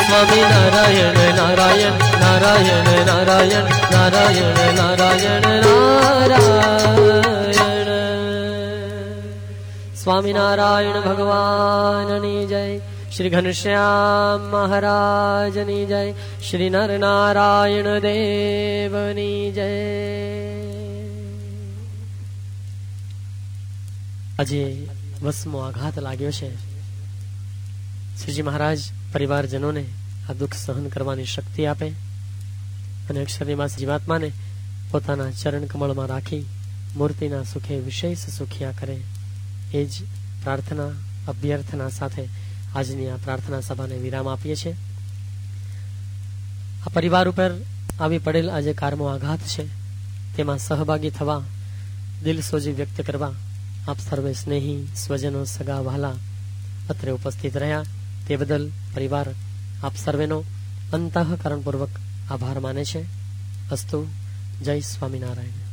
સ્વામી નારાયણ નારાયણ નારાયણ નારાયણ નારાયણ નારાયણ નારાયણ. નારાયણ નારાયણ નારાયણ નારાયણ નારાયણ સ્વામિનારાયણ ભગવાનની જય. શ્રી ઘનશ્યામ મહારાજની જય. શ્રી નર નારાયણ દેવની જય. આજે વસમો આઘાત લાગ્યો છે. શ્રીજી મહારાજ, પરિવારજનોને આ દુઃખ સહન કરવાની શક્તિ આપે અને અક્ષરનીમાં જીવાત્માને પોતાના ચરણ કમળમાં રાખી મૂર્તિના સુખે વિશેષ સુખિયા કરે. એ જ પ્રાર્થના, અભ્યર્થના સાથે આજની આ પ્રાર્થના સભાને વિરામ આપીએ છીએ. આ પરિવાર ઉપર આવી પડેલ આજે કારમો આઘાત છે, તેમાં સહભાગી થવા, દિલ સોજી વ્યક્ત કરવા, આપ સર્વે સ્નેહી, સ્વજનો, સગા વહાલા અત્રે ઉપસ્થિત રહ્યા. તે બદલ પરિવાર આપ સર્વેનો અંતઃકરણપૂર્વક આભાર માને છે. અસ્તુ જય સ્વામિનારાયણ.